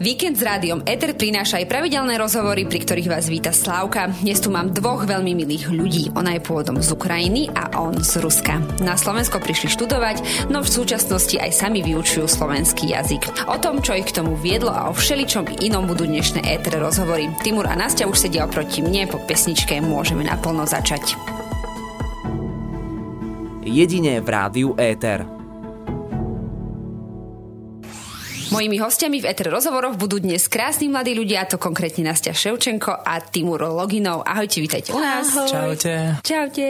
Víkend s rádiom Eter prináša aj pravidelné rozhovory, pri ktorých vás víta Slávka. Dnes tu mám dvoch veľmi milých ľudí. Ona je pôvodom z Ukrajiny a on z Ruska. Na Slovensko prišli študovať, no v súčasnosti aj sami vyučujú slovenský jazyk. O tom, čo ich k tomu viedlo a o všeličom inom budú dnešné Eter rozhovory. Timur a Nastia už sedia oproti mne, po pesničke môžeme naplno začať. Jedine v rádiu Éter. Mojimi hostiami v Eter rozhovoroch budú dnes krásni mladí ľudia, to konkrétne Nastia Ševčenko a Timur Loginov. Ahojte, vítajte u nás. Ahoj. Čaute. Čaute.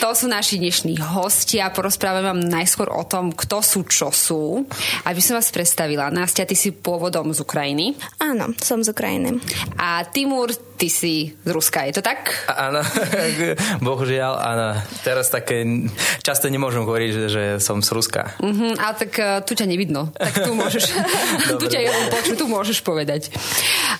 To sú naši dnešní hostia. Porozprávam vám najskôr o tom, kto sú, čo sú. Aby som vás predstavila. Nastia, ty si pôvodom z Ukrajiny. Áno, som z Ukrajiny. A Timur, ty si z Ruska, je to tak? Áno, bohužiaľ, áno. Teraz také často nemôžem hovoriť, že, že som z Ruska. Uh-huh, ale tak uh, tu ťa nevidno. Tak tu môžeš, tu ťa jenom počuť, tu môžeš povedať.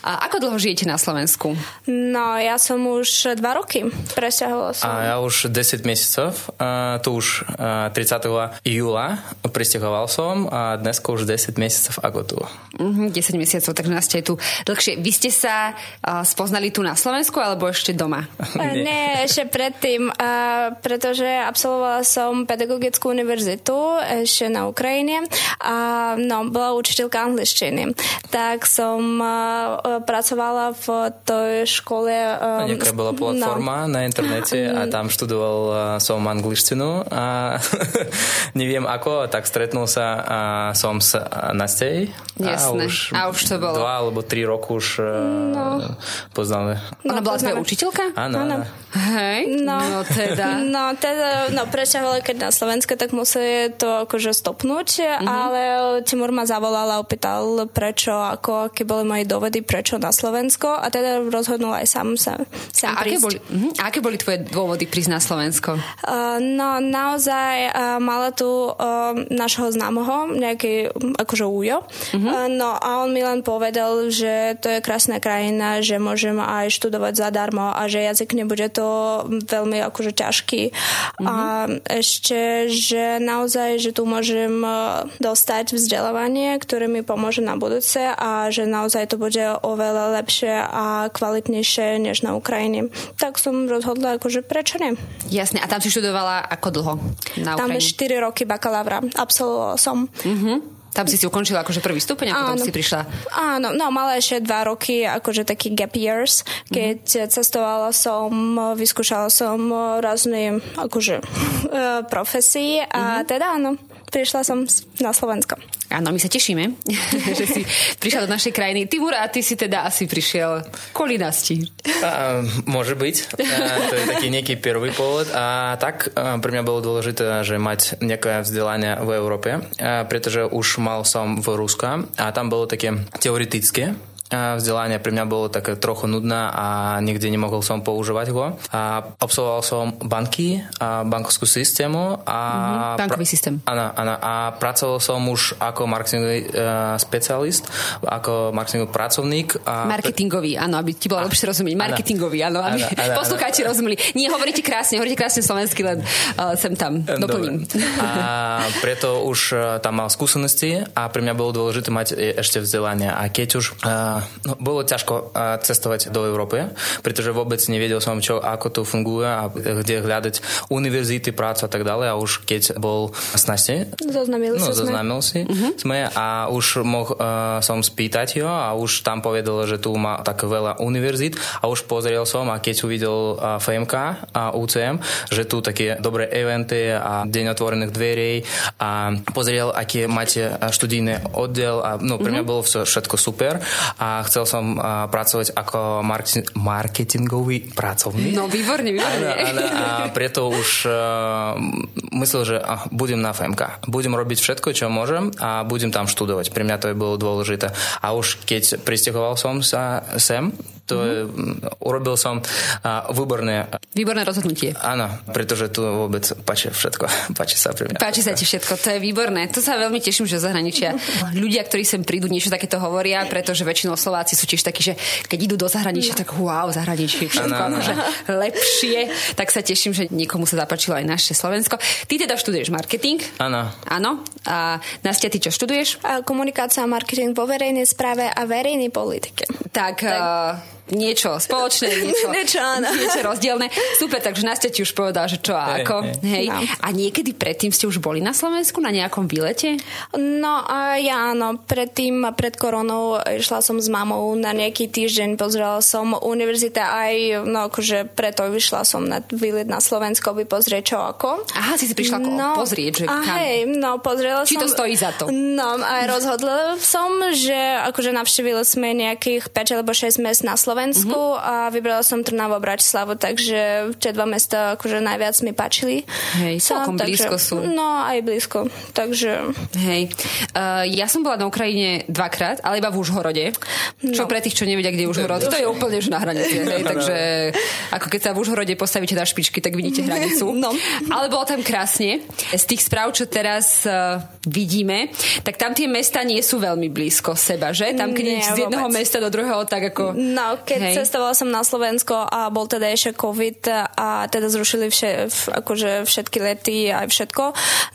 A ako dlho žijete na Slovensku? No, ja som už dva roky. Presťahovala som. A ja už 10 mesecov. Uh, tu už uh, 30. júla presťahoval som a dnes už 10 mesecov ako tu. Uh-huh, 10 mesiacov, takže nás ste tu dlhšie. Vy ste sa uh, spoznali tu na Slovensku alebo ešte doma? Nie, Nie ešte predtým, a pretože absolvovala som pedagogickú univerzitu ešte na Ukrajine a no, bola učiteľka angličtiny. Tak som a, pracovala v tej škole. A, Nejaká bola platforma no. na internete a tam študoval som angličtinu a neviem ako, tak stretnul sa a som s Nastej. Jasné. A už, a už to bolo. Dva alebo tri roku už no. poznal poznáme. No, Ona bola tvoja učiteľka? Áno, áno. Hej, no, no teda. No teda, no presťahovali keď na Slovensko, tak museli to akože stopnúť, uh-huh. ale Timur ma zavolal a opýtal, prečo, ako, aké boli moje dôvody, prečo na Slovensko a teda rozhodnul aj sám sa sem a aké boli, uh-huh. a aké boli tvoje dôvody prísť na Slovensko? Uh, no naozaj uh, mala tu uh, našho známoho, nejaký akože újo, uh-huh. uh, no a on mi len povedal, že to je krásna krajina, že môžem aj študovať zadarmo a že jazyk nebude to veľmi akože ťažký. Mm-hmm. A ešte, že naozaj, že tu môžem e, dostať vzdelávanie, ktoré mi pomôže na budúce a že naozaj to bude oveľa lepšie a kvalitnejšie než na Ukrajine. Tak som rozhodla, akože prečo nie. Jasne, a tam si študovala ako dlho na Ukrajine? Tam 4 roky bakalára absolvovala som. Mm-hmm. Tam si si ukončila akože prvý stupeň a potom si prišla? Áno, no mala ešte dva roky akože taký gap years, keď mm-hmm. cestovala som, vyskúšala som rôzne akože e, profesii a mm-hmm. teda áno, prišla som na Slovensko. Áno, my sa tešíme, že si prišiel do našej krajiny. Timur, a ty si teda asi prišiel kvôli nasti. A, môže byť. A, to je taký nejaký prvý povod. A tak a pre mňa bolo dôležité, že mať nejaké vzdelanie v Európe, a, pretože už mal som v Rusku a tam bolo také teoretické vzdelanie pre mňa bolo také trochu nudné a nikde nemohol som používať ho. A absolvoval som banky a bankovskú systému. A mm-hmm, bankový pra- systém. Áno, áno. A pracoval som už ako marketingový uh, specialist, ako marketingový pracovník. A marketingový, áno, aby ti bolo lepšie rozumieť. Marketingový, áno, aby poslucháči rozumeli. Nie, hovoríte krásne, hovoríte krásne slovensky, len uh, sem tam doplním. A preto už uh, tam mal skúsenosti a pre mňa bolo dôležité mať ešte vzdelanie. A keď už uh, no, bolo ťažko cestovať do Európy, pretože vôbec nevedel som, čo, ako to funguje a kde hľadať univerzity, prácu a tak ďalej. A už keď bol snažne, zoznamil, no, zoznamil si uh-huh. sme a už mohl uh, som spýtať ho a už tam povedal, že tu má tak veľa univerzít a už pozrel som a keď uvidel uh, FMK a UCM, že tu také dobré eventy a deň otvorených dverí a pozrel, aké máte študijný oddiel a no, pre mňa uh-huh. bolo všetko super a chcel som pracovať ako marketing, marketingový pracovník. No výborne, výborne. A, a, a preto už uh, myslel, že budem na FMK. Budem robiť všetko, čo môžem a budem tam študovať. Pre mňa to je bolo dôležité. A už keď pristahoval som sa sem, To mm-hmm. je, mm, urobil som a, výborné. Výborné rozhodnutie. Áno, pretože tu vôbec páči všetko. Páči sa pri mňa. Páči sa ti všetko, to je výborné. To sa veľmi teším, že zahraničia ľudia, ktorí sem prídu, niečo takéto hovoria, pretože väčšinou Slováci sú tiež takí, že keď idú do zahraničia, tak wow, zahraničie všetko ano, ano. akože lepšie. Tak sa teším, že niekomu sa zapáčilo aj naše Slovensko. Ty teda študuješ marketing? Áno. Áno. A Nastia, ty čo študuješ? Komunikácia a marketing vo verejnej správe a verejnej politike. Tak, tak. Uh, niečo spoločné, niečo, niečo, áno. niečo rozdielne. Super, takže Nastia ti už povedal, že čo a ako. Hej. No. A niekedy predtým ste už boli na Slovensku na nejakom výlete? No a ja áno, predtým, pred koronou išla som s mamou na nejaký týždeň, pozrela som univerzita aj, no akože preto vyšla som na výlet na Slovensko, by pozrieť čo ako. Aha, si si prišla no, pozrieť, že a kam? Hej, no pozrela Či som... to stojí za to? No a rozhodla som, že akože navštívili sme nejakých 5 alebo 6 miest na Slovensku Slovensku mm-hmm. a vybrala som Trnavo a Bratislavu, takže tie dva mesta akože najviac mi páčili. Hej, celkom no, blízko sú. No, aj blízko, takže... Hej, uh, ja som bola na Ukrajine dvakrát, ale iba v Užhorode. No. Čo pre tých, čo nevedia, kde je Užhorod, to je úplne už na hranici. Hej, takže ako keď sa v Užhorode postavíte na špičky, tak vidíte hranicu. No. Ale bolo tam krásne. Z tých správ, čo teraz uh, vidíme, tak tam tie mesta nie sú veľmi blízko seba, že? Tam keď nie, z jedného vôbec. mesta do druhého, tak ako... No, keď Hej. cestovala som na Slovensko a bol teda ešte COVID a teda zrušili vše, akože všetky lety aj všetko,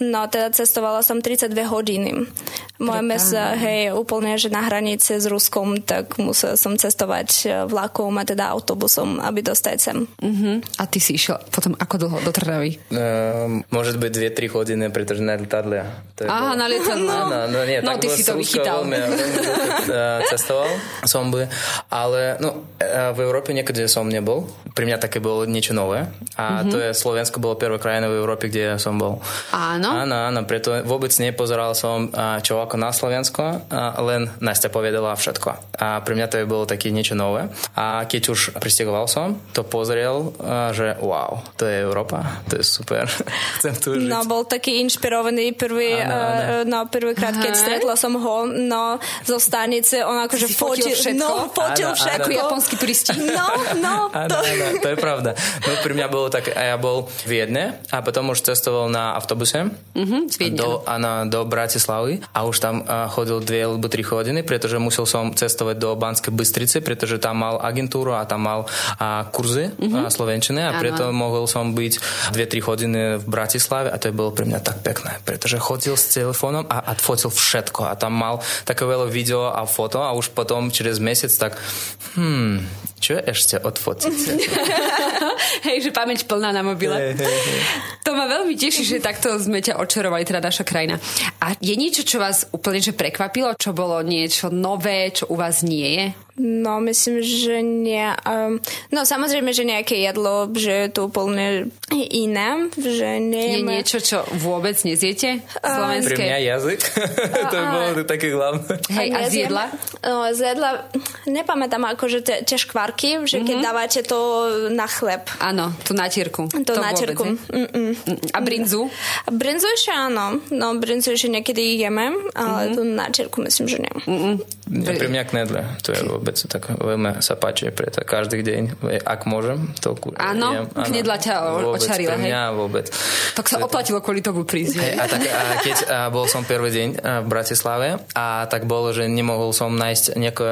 no teda cestovala som 32 hodiny. Moje mesto, hej, úplne, že na hranici s Ruskom, tak musela som cestovať e, vlakom a teda autobusom, aby dostať sem. Uh-huh. A ty si išiel potom ako dlho do Trnavy? Uh, môže byť 2-3 hodiny, pretože na lietadle. Aha, na lietadle. No, no, no, nie, no tak ty si to vychytal. Veľmi, veľmi cestoval som by, ale no, v Európe niekde som nebol. Pri mňa také bolo niečo nové. A mm-hmm. to je Slovensko bolo prvá krajina v Európe, kde som bol. Áno? Áno, áno, preto vôbec nepozeral som, čo ako na Slovensko, len Nastia povedala všetko. A pre mňa to je bolo také niečo nové. A keď už pristegoval som, to pozrel, že wow, to je Európa, to je super. Chcem tu žiť. No, bol taký inšpirovaný prvý, áno, áno. no, prvýkrát, keď stretla som ho, no, zo stanice, on akože fotil, fotil všetko. No, fotil áno, všetko. Áno. japonskí turisti. No, no. Áno, to... áno, to je pravda. No pri mňa bolo tak, a ja bol v Viedne a potom už cestoval na autobuse uh-huh, do, a na, do Bratislavy a už tam a, chodil dve alebo tri hodiny, pretože musel som cestovať do Banskej Bystrice, pretože tam mal agentúru a tam mal a, kurzy uh-huh. a, slovenčiny a ano. preto mohol som byť 2-3 hodiny v Bratislave a to je bolo pre mňa tak pekné, pretože chodil s telefónom a, a fotil všetko a tam mal také veľa video a foto a už potom čez mesiac tak hmm, čo ešte odfotíte? hej, že pamäť plná na mobile. Hey, hey, hey. To ma veľmi teší, že takto sme ťa očarovali, teda naša krajina. A je niečo, čo vás úplne že prekvapilo? Čo bolo niečo nové, čo u vás nie je? No, myslím, že nie. Um, no, samozrejme, že nejaké jedlo, že je to úplne iné, že nie Je niečo, čo vôbec nezjete? Slovenské? Pre mňa jazyk. to by bolo také hlavné. Hej, a z jedla? No, z jedla, nepamätám akože tie, tie škvarky, že keď mm-hmm. dávate to na chleb. Áno, tú natierku. To, to natierku. A brinzu? A brinzu ešte áno. No, brinzu ešte niekedy jeme, ale mm-hmm. tú natierku myslím, že nie. Mm-mm. Pre mňa knedle. To je vôbec tak veľmi sa páči, preto každý deň, ak môžem, to Áno, knedla ťa očarila, hej? vôbec. Tak sa oplatilo kvôli tomu prísť. Hej, a, tak, a keď a bol som prvý deň v Bratislave a tak bolo, že nemohol som nájsť nejaké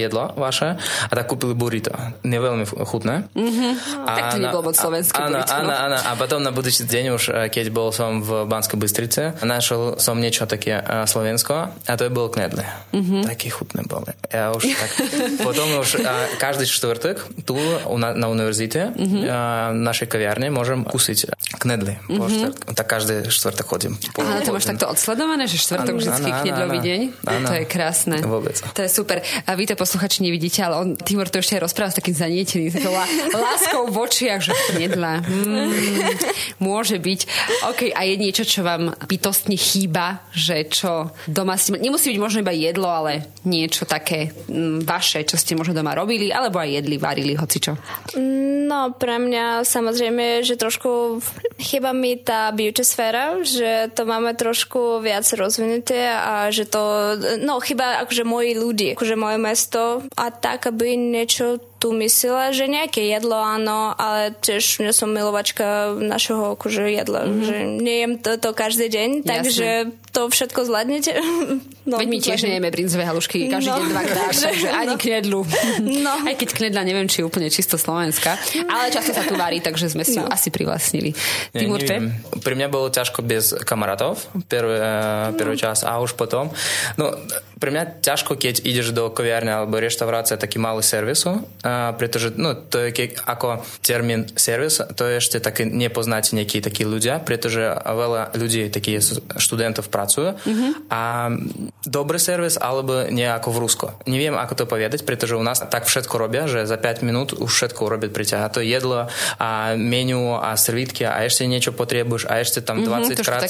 jedlo vaše a tak kúpili burrito. Nie veľmi chutné. Mm-hmm. A tak to nebolo moc slovenské áno, burrito. Áno, áno, a potom na budúci deň už, keď bol som v Banskej Bystrice, našiel som niečo také Slovensko a to je bolo knedle. Mm-hmm. Také chutné boli. Ja už tak potom už a, každý štvrtok tu na, na univerzite mm-hmm. našej kaviarne môžem kúsiť knedly. Mm-hmm. Tak každý štvrtok chodím. Aha, to máš takto odsledované, že štvrtok vždy knedlový deň? Ano, to je krásne. Vôbec. To je super. A vy to posluchači nevidíte, ale on, Timor to ešte aj rozpráva s takým zanietený, s takou láskou v očiach, že knedla. Mm, môže byť. OK, a je niečo, čo vám bytostne chýba, že čo doma si... Nemusí byť možno iba jedlo, ale niečo také mm, vaše, čo ste možno doma robili, alebo aj jedli, varili, hoci čo? No, pre mňa samozrejme, že trošku chyba mi tá beauty sféra, že to máme trošku viac rozvinuté a že to, no chyba akože moji ľudí, akože moje mesto a tak, aby niečo tu myslela, že nejaké jedlo áno, ale tiež nie som milovačka našeho akože jedla, mm-hmm. že nejem to, to každý deň, Jasne. takže to všetko zvládnete. No, Veď my tiež nejeme brincové halušky každý no. deň dvakrát, takže ani no. knedlu. No. Aj keď knedla neviem, či je úplne čisto slovenská, ale často sa tu varí, takže sme si no. ju asi privlastnili. Murte? Pre mňa bolo ťažko bez kamarátov prvý, no. prvý čas a už potom. No, pre mňa ťažko, keď ideš do kaviárne alebo reštaurácie taký malý servisu, a pretože no, to je ke, ako termín servis, to je ešte také nepoznať nejakí takí ľudia, pretože veľa ľudí, takých študentov pracujú mm-hmm. a dobrý servis alebo nie ako v Rusko. Neviem, ako to povedať, pretože u nás tak všetko robia, že za 5 minút už všetko urobia pri ťa. A to jedlo, a menu, a servítky, a ešte niečo potrebuješ, a ešte tam 20 mm-hmm, krát...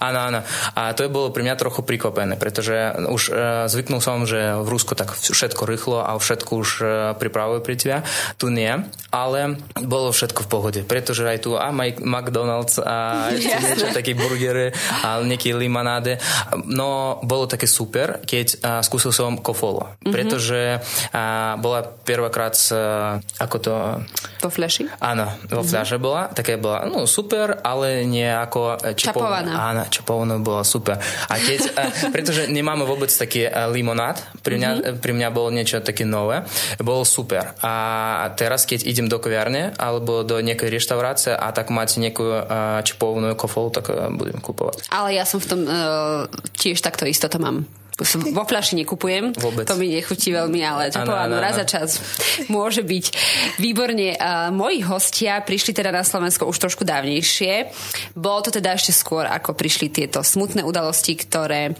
Áno, áno. A to je bolo pre mňa trochu prikopené, pretože už uh, zvyknul som, že v Rusku tak všetko rýchlo a všetko už uh, pripravujú pri teba. Tu nie, ale bolo všetko v pohode, pretože aj tu a McDonald's a ešte niečo, také burgery a nejaké limonády. No, bolo také super, keď skúsil som kofolo, mm-hmm. pretože uh, bola prvýkrát uh, ako to... Vo fľaši? Áno, vo mm-hmm. fľaše bola, také bola, no super, ale nie ako čapovaná. Áno, čapovaná bola super. A keď, uh, pretože nemáme vôbec taký uh, limonát, pri mňa, mm-hmm. pri mňa bolo niečo také nové, bolo super. A teraz, keď idem do kaviarne alebo do nejakej reštaurácie a tak máte nejakú uh, čipovanú kofolu, tak uh, budem kupovať. Ale ja som v tom uh, tiež takto isto to mám vo fľaši nekupujem. Vôbec. To mi nechutí veľmi, ale čokoládu raz za čas môže byť. Výborne. Moji hostia prišli teda na Slovensko už trošku dávnejšie. Bolo to teda ešte skôr, ako prišli tieto smutné udalosti, ktoré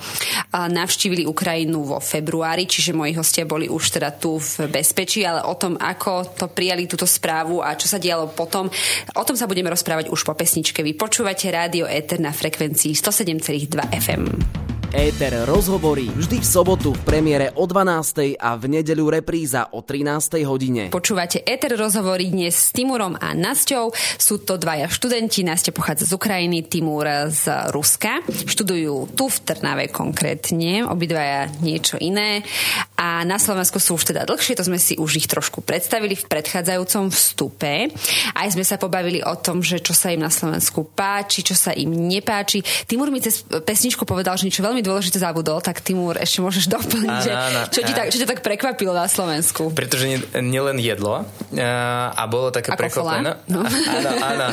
navštívili Ukrajinu vo februári, čiže moji hostia boli už teda tu v bezpečí, ale o tom, ako to prijali túto správu a čo sa dialo potom, o tom sa budeme rozprávať už po pesničke. Vy počúvate Rádio Eter na frekvencii 107,2 FM. Éter rozhovorí vždy v sobotu v premiére o 12. a v nedeľu repríza o 13. hodine. Počúvate Éter rozhovorí dnes s Timurom a Nasťou. Sú to dvaja študenti. Nasťa pochádza z Ukrajiny, Timur z Ruska. Študujú tu v Trnave konkrétne, obidvaja niečo iné. A na Slovensku sú už teda dlhšie, to sme si už ich trošku predstavili v predchádzajúcom vstupe. Aj sme sa pobavili o tom, že čo sa im na Slovensku páči, čo sa im nepáči. Timur mi cez pesničku povedal, že niečo veľmi dôležité zabudol, tak Timur ešte môžeš doplniť, áno, že, áno, čo, ti tak, čo ťa tak prekvapilo na Slovensku? Pretože nielen nie jedlo a bolo také prekvapené. No. Áno, áno.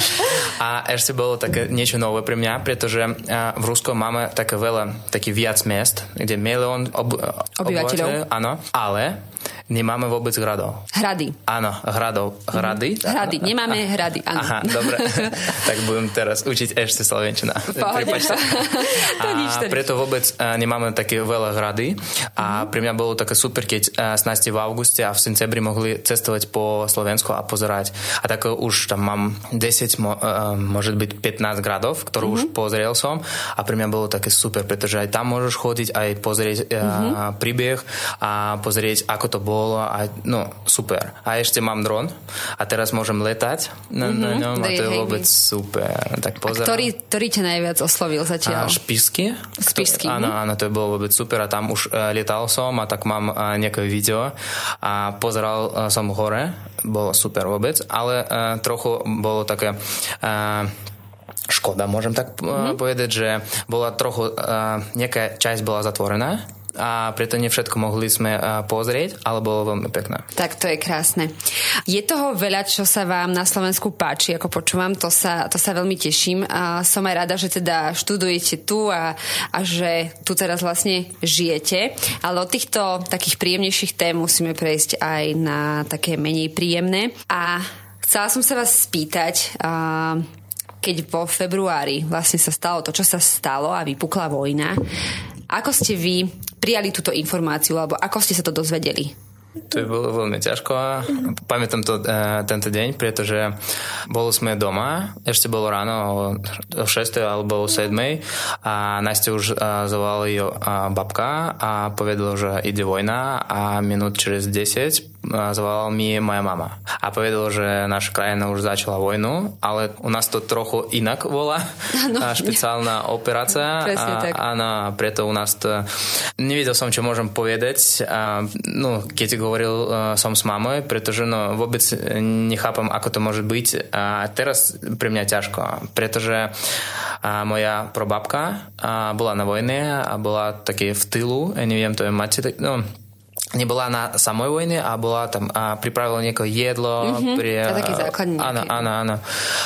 A ešte bolo také niečo nové pre mňa, pretože v Rusku máme také veľa, taký viac miest, kde milión ob, obyvateľov. Áno, ale Nemáme vôbec hradov. Hrady. Áno, hradov. Hrady? Mhm. Hrady. Nemáme hrady, áno. Aha, dobre. tak budem teraz učiť ešte slovenčina. Prepačte. A preto vôbec nemáme také veľa hrady. A mhm. pre mňa bolo také super, keď s v auguste a v septembri mohli cestovať po Slovensku a pozerať. A tak už tam mám 10, môže byť 15 gradov, ktorú mm-hmm. už pozrel som. A pre mňa bolo také super, pretože aj tam môžeš chodiť, aj pozrieť mm-hmm. príbeh a pozrieť, ako to bolo a no super. A ešte mám dron a teraz môžem letať na, mm-hmm. na mhm. ňom a to je vôbec super. Tak pozerám. A ktorý, ktorý ťa najviac oslovil zatiaľ? A špisky. Špisky. Áno, mhm. áno, to je bolo vôbec super a tam už uh, lietal som a tak mám uh, nejaké video a pozeral uh, som hore, bolo super vôbec, ale uh, trochu bolo také uh, škoda, môžem tak mm-hmm. povedať, že bola trochu, uh, nejaká časť bola zatvorená a preto nie všetko mohli sme pozrieť, ale bolo veľmi pekné. Tak to je krásne. Je toho veľa, čo sa vám na Slovensku páči, ako počúvam, to sa, to sa veľmi teším. A som aj rada, že teda študujete tu a, a že tu teraz vlastne žijete. Ale od týchto takých príjemnejších tém musíme prejsť aj na také menej príjemné. A chcela som sa vás spýtať, keď vo februári vlastne sa stalo to, čo sa stalo a vypukla vojna, ako ste vy prijali túto informáciu, alebo ako ste sa to dozvedeli? To bolo veľmi ťažko pamätám to e, tento deň, pretože boli sme doma, ešte bolo ráno o 6. alebo o 7. a Nastia už e, zavolali jo, e, babka a povedala, že ide vojna a minút čez 10 zavolala mi moja mama a povedala, že naša krajina už začala vojnu, ale u nás to trochu inak volá. No, špeciálna operácia. a, tak. Áno, preto u nás to... Nevedel som, čo môžem povedať. A, no, keď hovoril uh, som s mamou, pretože no, vôbec nechápam, ako to môže byť. A teraz pre mňa ťažko, pretože a moja probabka a bola na vojne a bola také v tylu, neviem, to je máte, no, nebola na samoj vojne a bola tam a pripravila niekoho jedlo. Mm-hmm. Pri, a taký základný. Áno, áno, áno.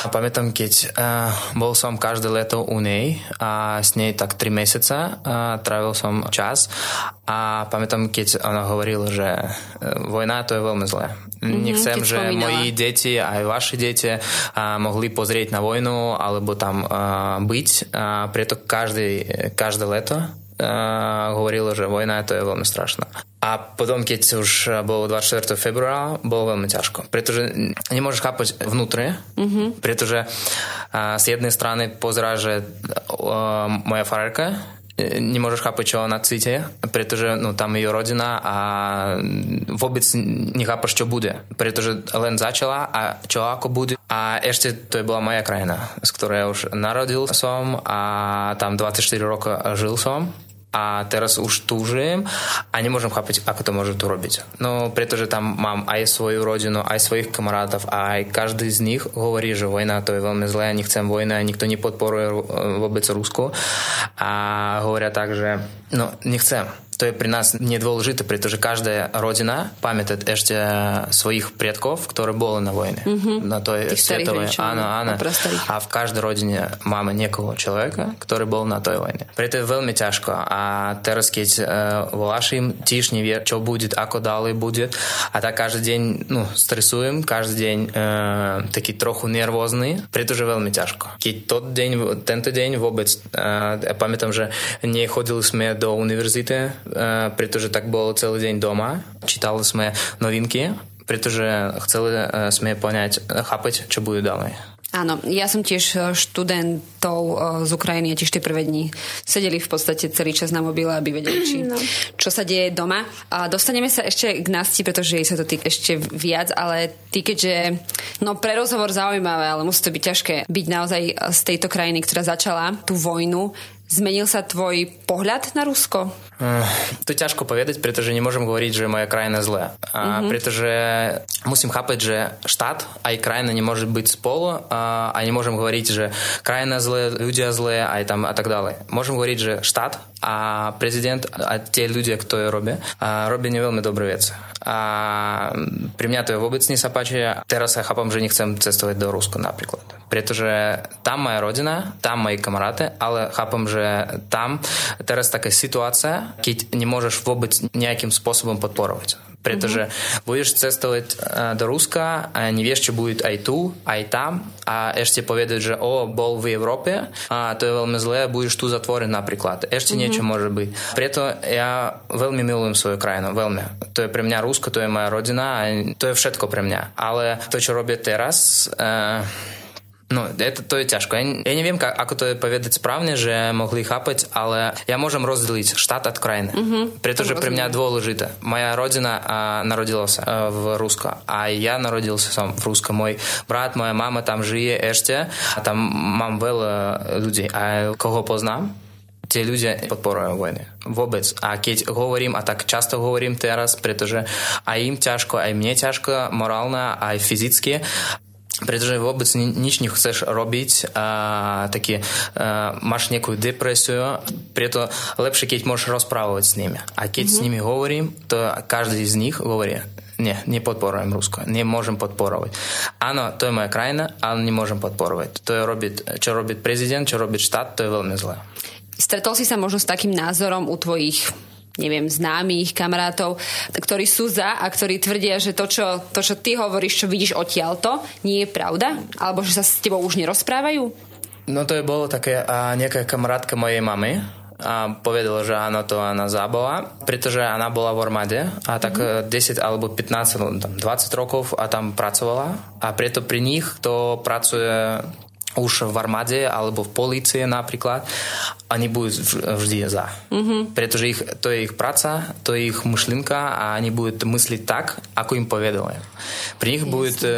A pamätám, keď uh, bol som každé leto u nej a s nej tak 3 mesiaca a trávil som čas a pamätám, keď ona hovorila, že uh, vojna to je veľmi zlé. Mm-hmm, Nechcem, že spomínala. moji deti aj vaše deti uh, mohli pozrieť na vojnu alebo tam uh, byť. A preto každý, každé leto hovorilo, že vojna to je veľmi strašná. A potom, keď už bolo 24. februára, bolo veľmi ťažko. Pretože nemôžeš chápať vnútre, mm-hmm. pretože z jednej strany pozerá, že moja farárka nemôžeš chápať, čo ona cíti, pretože no, tam je rodina a vôbec nechápaš, čo bude. Pretože len začala a čo ako bude. A ešte to je bola moja krajina, z ktorej ja už narodil som a tam 24 rokov žil som a teraz už túžim a nemôžem chápať, ako to môžem tu robiť. No, pretože tam mám aj svoju rodinu, aj svojich kamarátov a aj každý z nich hovorí, že vojna to je veľmi zlé, nechcem vojna, nikto nepodporuje vôbec Rusko a hovoria tak, že no, nechcem to je pri nás nedôležité, pretože každá rodina pamätá ešte svojich predkov, ktorí boli na vojne. Mm-hmm. Na to je svetovej. Áno, áno. A v každej rodine máme niekoho človeka, ktorý bol na tej vojne. Preto je veľmi ťažko. A teraz, keď uh, voláš im, tiež nevie, čo bude, ako ďalej bude. A tak každý deň no, stresujem, každý deň uh, taký trochu nervózny, pretože veľmi ťažko. Keď to deň, tento deň vôbec, uh, ja pamätám, že nechodili sme do univerzity, E, pretože tak bolo celý deň doma. Čítali sme novinky, pretože chceli e, sme poňať, chápať, čo bude ďalej. Áno, ja som tiež e, študentov z Ukrajiny a tiež tie prvé dni sedeli v podstate celý čas na mobile, aby vedeli, či, no. čo sa deje doma. A dostaneme sa ešte k Nasti, pretože jej sa to týka ešte viac, ale ty keďže, no pre rozhovor zaujímavé, ale musí to byť ťažké byť naozaj z tejto krajiny, ktorá začala tú vojnu, Zmenil sa tvoj pohľad na Rusko? Uh, to je ťažko povedať, pretože nemôžem hovoriť, že moja krajina je zlá. Uh-huh. Pretože musím chápať, že štát aj krajina nemôže byť spolu a, a nemôžem hovoriť, že krajina zlé, ľudia zlé aj tam a tak ďalej. Môžem hovoriť, že štát a prezident a tie ľudia, ktorí robia, a robia neveľmi dobré veci. A pri mňa to je vôbec nie sa páči. Teraz sa chápam, že nechcem cestovať do Ruska napríklad. Pretože tam moja rodina, tam moji kamaráty, ale chápam, že tam teraz taká situácia, keď nemôžeš vôbec nejakým spôsobom podporovať pretože mm-hmm. budeš cestovať do Ruska a nevieš, čo bude aj tu, aj tam a ešte povedať, že o, bol v Európe a to je veľmi zlé, budeš tu zatvorený napríklad. Ešte mm-hmm. niečo môže byť. Preto ja veľmi milujem svoju krajinu, veľmi. To je pre mňa Rusko, to je moja rodina a to je všetko pre mňa. Ale to, čo robia teraz, uh, No, je to, to je ťažko. Ja, ja neviem, ka, ako to je povedať správne, že mohli chápať, ale ja môžem rozdeliť štát od krajiny. Mm-hmm. Pretože pre mňa dôležité. Moja rodina a, narodila sa a, v Rusko. A ja narodil som v Rusko. Môj brat, moja mama tam žije ešte. A tam mám veľa ľudí. A koho poznám, tie ľudia podporujú vojny. Vôbec. A keď hovorím, a tak často hovorím teraz, pretože aj pretože vôbec nič nechceš robiť a také a, máš nejakú depresiu, preto lepšie, keď môžeš rozprávať s nimi. A keď mm-hmm. s nimi hovorím, to každý z nich hovorí, nie, nepodporujem Rusko, nemôžem podporovať. Áno, to je moja krajina, ale nemôžem podporovať. To je robiť, čo robí prezident, čo robí štát, to je veľmi zlé. Stretol si sa možno s takým názorom u tvojich neviem, známych, kamarátov, ktorí sú za a ktorí tvrdia, že to čo, to, čo ty hovoríš, čo vidíš odtiaľto, nie je pravda? Alebo že sa s tebou už nerozprávajú? No to je bolo také a nejaká kamarátka mojej mamy, a povedala, že áno, to ona zabala, pretože ona bola v armáde a tak mm-hmm. 10 alebo 15, 20 rokov a tam pracovala a preto pri nich to pracuje už v armáde alebo v polície napríklad, oni budú vždy za. Mm-hmm. Pretože ich, to je ich práca, to je ich myšlienka a oni budú mysliť tak, ako im povedali. Pri nich bude e,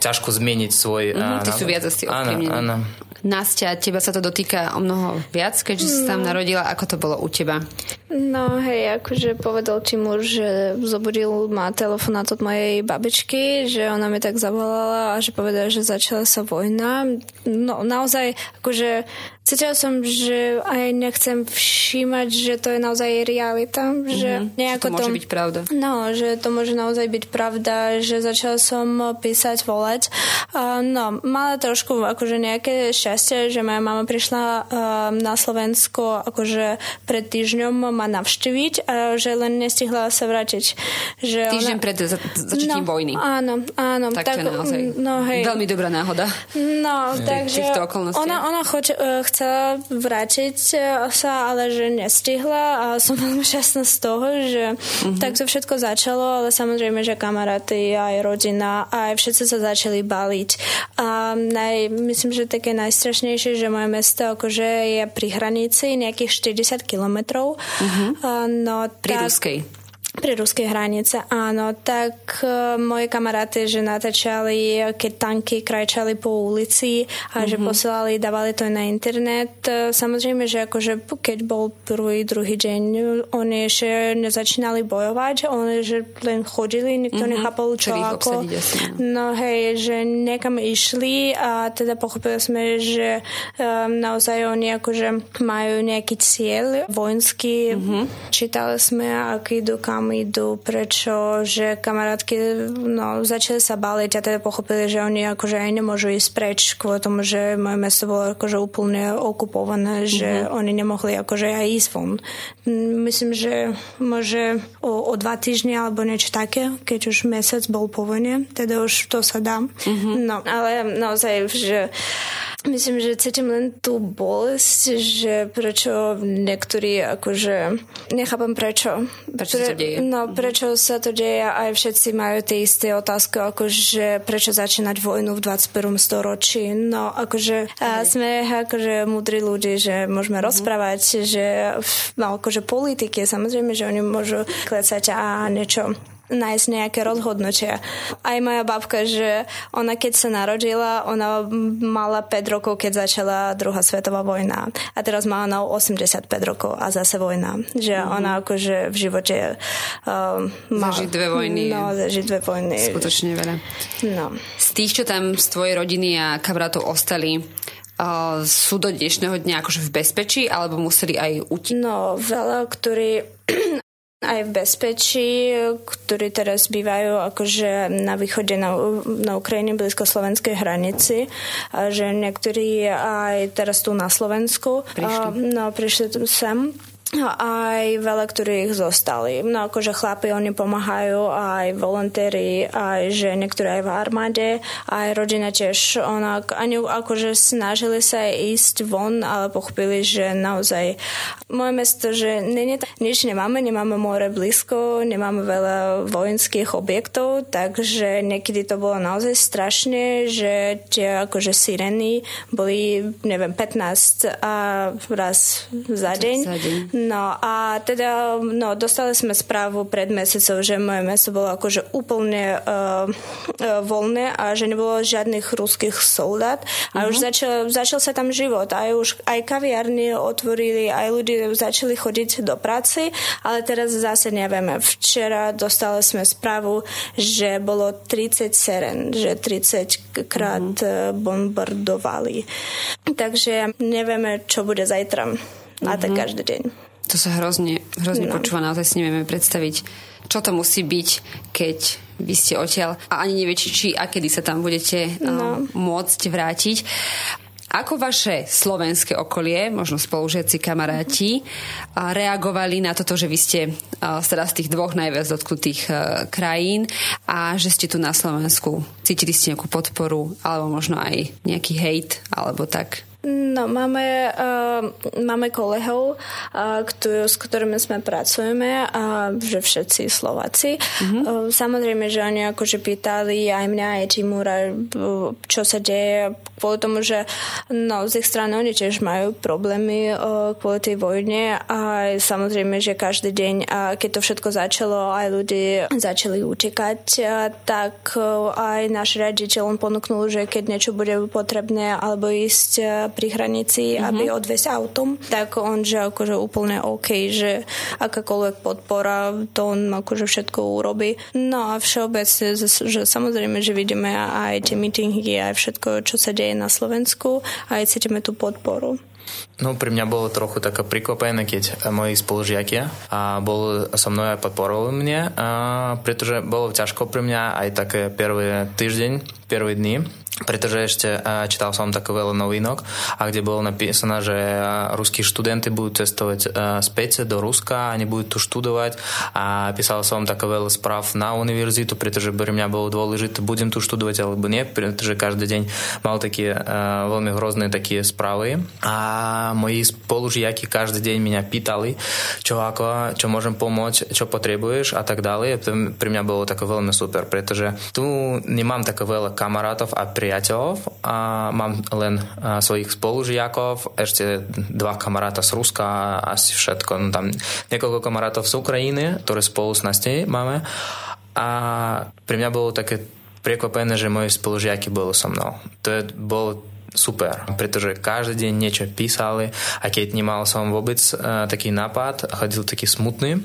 ťažko zmeniť svoj... Mm-hmm, ty sú viac asi Áno, áno. Nastia, teba sa to dotýka o mnoho viac, keďže no. si tam narodila. Ako to bolo u teba? No hej, akože povedal ti muž, že zobudil ma telefonát od mojej babičky, že ona mi tak zavolala a že povedala, že začala sa vojna. No naozaj, akože cítila som, že aj nechcem všímať, že to je naozaj realita. Že mm-hmm, nejako že to môže to, byť pravda. No, že to môže naozaj byť pravda, že začala som písať, volať. Uh, no, mala trošku akože nejaké šťastie, že moja mama prišla uh, na Slovensko akože pred týždňom ma navštíviť a že len nestihla sa vrátiť. Že Týždeň ona... pred za- začatím no, vojny. Áno, áno. Tak, tak to je naozaj no, hej. veľmi dobrá náhoda. No, takže ona, ona choď, uh, chcela vrátiť e, sa, ale že nestihla a som veľmi šťastná z toho, že mm-hmm. tak to všetko začalo, ale samozrejme, že kamaráty, aj rodina, aj všetci sa začali baliť. A naj, myslím, že také najstrašnejšie, že moje mesto akože je pri hranici nejakých 40 kilometrov. Mm-hmm. No, pri tak, Ruskej. Pri ruskej hranice, áno. Tak uh, moje kamaráty, že natáčali, keď tanky krajčali po ulici a mm-hmm. že mhm. posielali, dávali to na internet. Uh, samozrejme, že akože keď bol prvý, druhý deň, oni ešte nezačínali bojovať, oni že len chodili, nikto mm-hmm. nechápal čo ako. No hej, že niekam išli a teda pochopili sme, že um, naozaj oni akože majú nejaký cieľ vojenský. Mm-hmm. Čítali sme, aký idú kam kam idú, prečo, že kamarátky no, začali sa baliť a teda pochopili, že oni akože aj nemôžu ísť preč kvôli tomu, že moje mesto bolo akože úplne okupované, že mm-hmm. oni nemohli akože aj ísť von. Myslím, že môže o, o dva týždne alebo niečo také, keď už mesiac bol po vojne, teda už to sa dá. Mm-hmm. No, ale naozaj, že Myslím, že cítim len tú bolesť, že prečo niektorí akože nechápam prečo. Prečo Pre, sa to deje? No, mhm. prečo sa to deje aj všetci majú tie isté otázky, akože prečo začínať vojnu v 21. storočí. No, akože a sme akože múdri ľudí, že môžeme mm-hmm. rozprávať, že no, akože politiky, samozrejme, že oni môžu klecať a niečo nájsť nejaké rozhodnutia. Aj moja babka, že ona keď sa narodila, ona mala 5 rokov, keď začala druhá svetová vojna. A teraz má ona 85 rokov a zase vojna. Že mm-hmm. ona akože v živote uh, má... Zažiť dve vojny. No, zažiť dve vojny. Skutočne veľa. No. Z tých, čo tam z tvojej rodiny a kamarátov ostali, Uh, sú do dnešného dňa akože v bezpečí, alebo museli aj utiť? No, veľa, ktorí aj v bezpečí, ktorí teraz bývajú akože na východe na, na Ukrajine blízko slovenskej hranici, a že niektorí aj teraz tu na Slovensku. Prišli, a, no, prišli sem aj veľa, ktorých zostali. No akože chlapi, oni pomáhajú, aj volontéri, aj že niektorí aj v armáde, aj rodina tiež, ona, ani akože snažili sa ísť von, ale pochopili, že naozaj moje mesto, že nie, nič nemáme, nemáme more blízko, nemáme veľa vojenských objektov, takže niekedy to bolo naozaj strašne, že tie akože sireny boli, neviem, 15 a raz za deň. Za deň No a teda no, dostali sme správu pred mesiacom, že moje mesto bolo akože úplne uh, uh, voľné a že nebolo žiadnych ruských soldát. A uh-huh. už mhm. začal, začal sa tam život. Aj už aj kaviarny otvorili, aj ľudí začali chodiť do práce, ale teraz zase nevieme. Včera dostali sme správu, že bolo 30 seren, že 30 krát uh-huh. bombardovali. Takže nevieme, čo bude zajtra. A tak každý deň. To sa hrozne, hrozne no. počúva, naozaj si nevieme predstaviť, čo to musí byť, keď vy ste odtiaľ a ani neviete, či a kedy sa tam budete no. um, môcť vrátiť. Ako vaše slovenské okolie, možno spolužiaci kamaráti, reagovali na toto, že vy ste teda z tých dvoch najviac dotknutých e, krajín a že ste tu na Slovensku? Cítili ste nejakú podporu alebo možno aj nejaký hejt alebo tak? No, máme, uh, máme kolegov, uh, ktorý, s ktorými sme pracujeme, a že všetci Slováci. Mm-hmm. Uh, samozrejme, že oni akože pýtali aj mňa, aj Timura, čo sa deje, kvôli tomu, že no, z ich strany oni tiež majú problémy uh, kvôli tej vojne a samozrejme, že každý deň, uh, keď to všetko začalo, aj ľudí začali utekať, uh, tak uh, aj náš riaditeľ on ponúknul, že keď niečo bude potrebné alebo ísť uh, pri hranici, mm-hmm. aby odviesť autom, tak on, že akože úplne OK, že akákoľvek podpora, to on akože všetko urobí. No a všeobecne, že samozrejme, že vidíme aj tie meetingy, aj všetko, čo sa deje na Slovensku a aj cítime tú podporu. No, pri mňa bolo trochu také prikvapené, keď moji spolužiakia a bol so mnou aj podporovali mne, a pretože bolo ťažko pre mňa aj také prvé týždeň, prvé dny, študenti budú cestovať späť do Ruska a nebudú tu študovať a písal som také veľa správ na univerzitu, pretože pre mňa bolo dôležité, budem tu študovať alebo nie, pretože každý deň mal také veľmi hrozné také správy a moji spolužiaky každý deň mňa pýtali, čo ako, čo môžem pomôcť, čo potrebuješ a tak ďalej. To pre mňa bolo také veľmi super, pretože tu nemám také veľa kamarátov a pri priateľov a mám len svojich spolužiakov, ešte dva kamaráta z Ruska asi všetko. No, tam niekoľko kamarátov z Ukrajiny, ktoré spolu s nás máme. A pre mňa bolo také prekvapené, že moji spolužiaky boli so mnou. To je, bolo super, pretože každý deň niečo písali a keď nemal som vôbec uh, taký nápad, chodil taký smutný,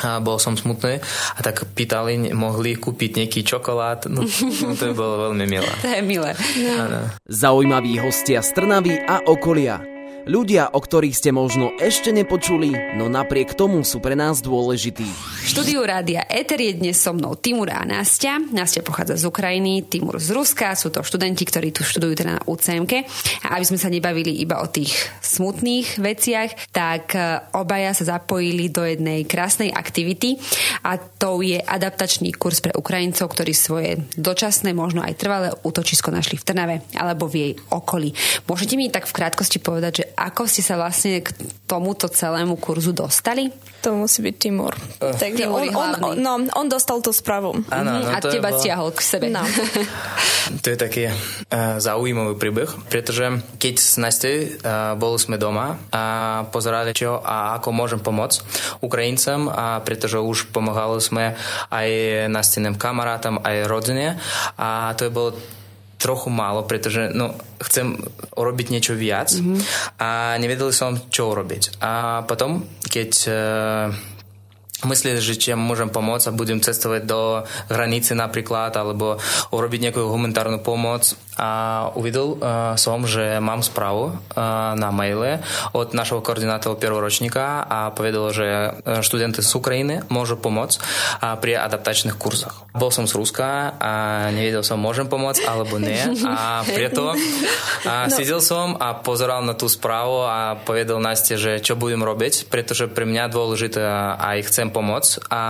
a bol som smutný a tak pýtali, mohli kúpiť nejaký čokolád. No, no to bolo veľmi milé. To je milé. No. Zaujímaví hostia z Trnavy a okolia. Ľudia, o ktorých ste možno ešte nepočuli, no napriek tomu sú pre nás dôležití. V štúdiu Rádia Eter je dnes so mnou Timur a Nastia. Nastia pochádza z Ukrajiny, Timur z Ruska. Sú to študenti, ktorí tu študujú teda na UCMK. A aby sme sa nebavili iba o tých smutných veciach, tak e, obaja sa zapojili do jednej krásnej aktivity a to je adaptačný kurz pre Ukrajincov, ktorí svoje dočasné, možno aj trvalé útočisko našli v Trnave alebo v jej okolí. Môžete mi tak v krátkosti povedať, že ako ste sa vlastne k tomuto celému kurzu dostali? To musí byť Timur. Uh, Takže Timur on, on, on, no, on dostal tú správu. Áno, no, a teba bol... stiahol k sebe. No. to je taký uh, zaujímavý príbeh, pretože keď s Nastej uh, boli sme doma a pozerali čo a ako môžem pomôcť Ukrajincom, a pretože už pomáhali sme aj nasteným kamarátom, aj rodine a to je bolo trochu málo, pretože no, chcem urobiť niečo viac mm-hmm. a nevedel som, čo urobiť. A potom, keď uh, mysleli, že či môžem pomôcť a budem cestovať do hranice napríklad, alebo urobiť nejakú humanitárnu pomoc. A uvidel uh, som, že mám správu uh, na maile od našho koordinátora prvoročníka a povedal, že študenti z Ukrajiny môžu pomôcť uh, pri adaptačných kurzoch. Bol som z Ruska a nevedel som, môžem pomôcť alebo nie. A preto uh, no. sedel som a pozeral na tú správu a povedal Nastie, že čo budem robiť, pretože pre mňa dôležité aj chcem pomoc a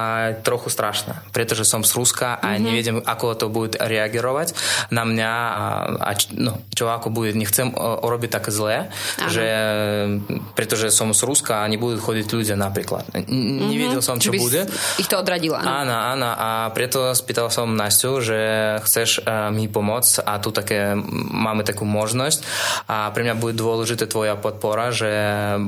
trochu strašné, pretože som z Ruska a mm-hmm. nevedem, ako to bude reagerovať na mňa a, a no, čo ako bude. Nechcem urobiť také zlé, Aha. že pretože som z Ruska a nebudú chodiť ľudia napríklad. Mm-hmm. Nevedel som, čo bude. Ich to odradilo. Áno, áno. A preto spýtal som Nastiu, že chceš uh, mi pomôcť a tu také, máme takú možnosť a pre mňa bude dôležité tvoja podpora, že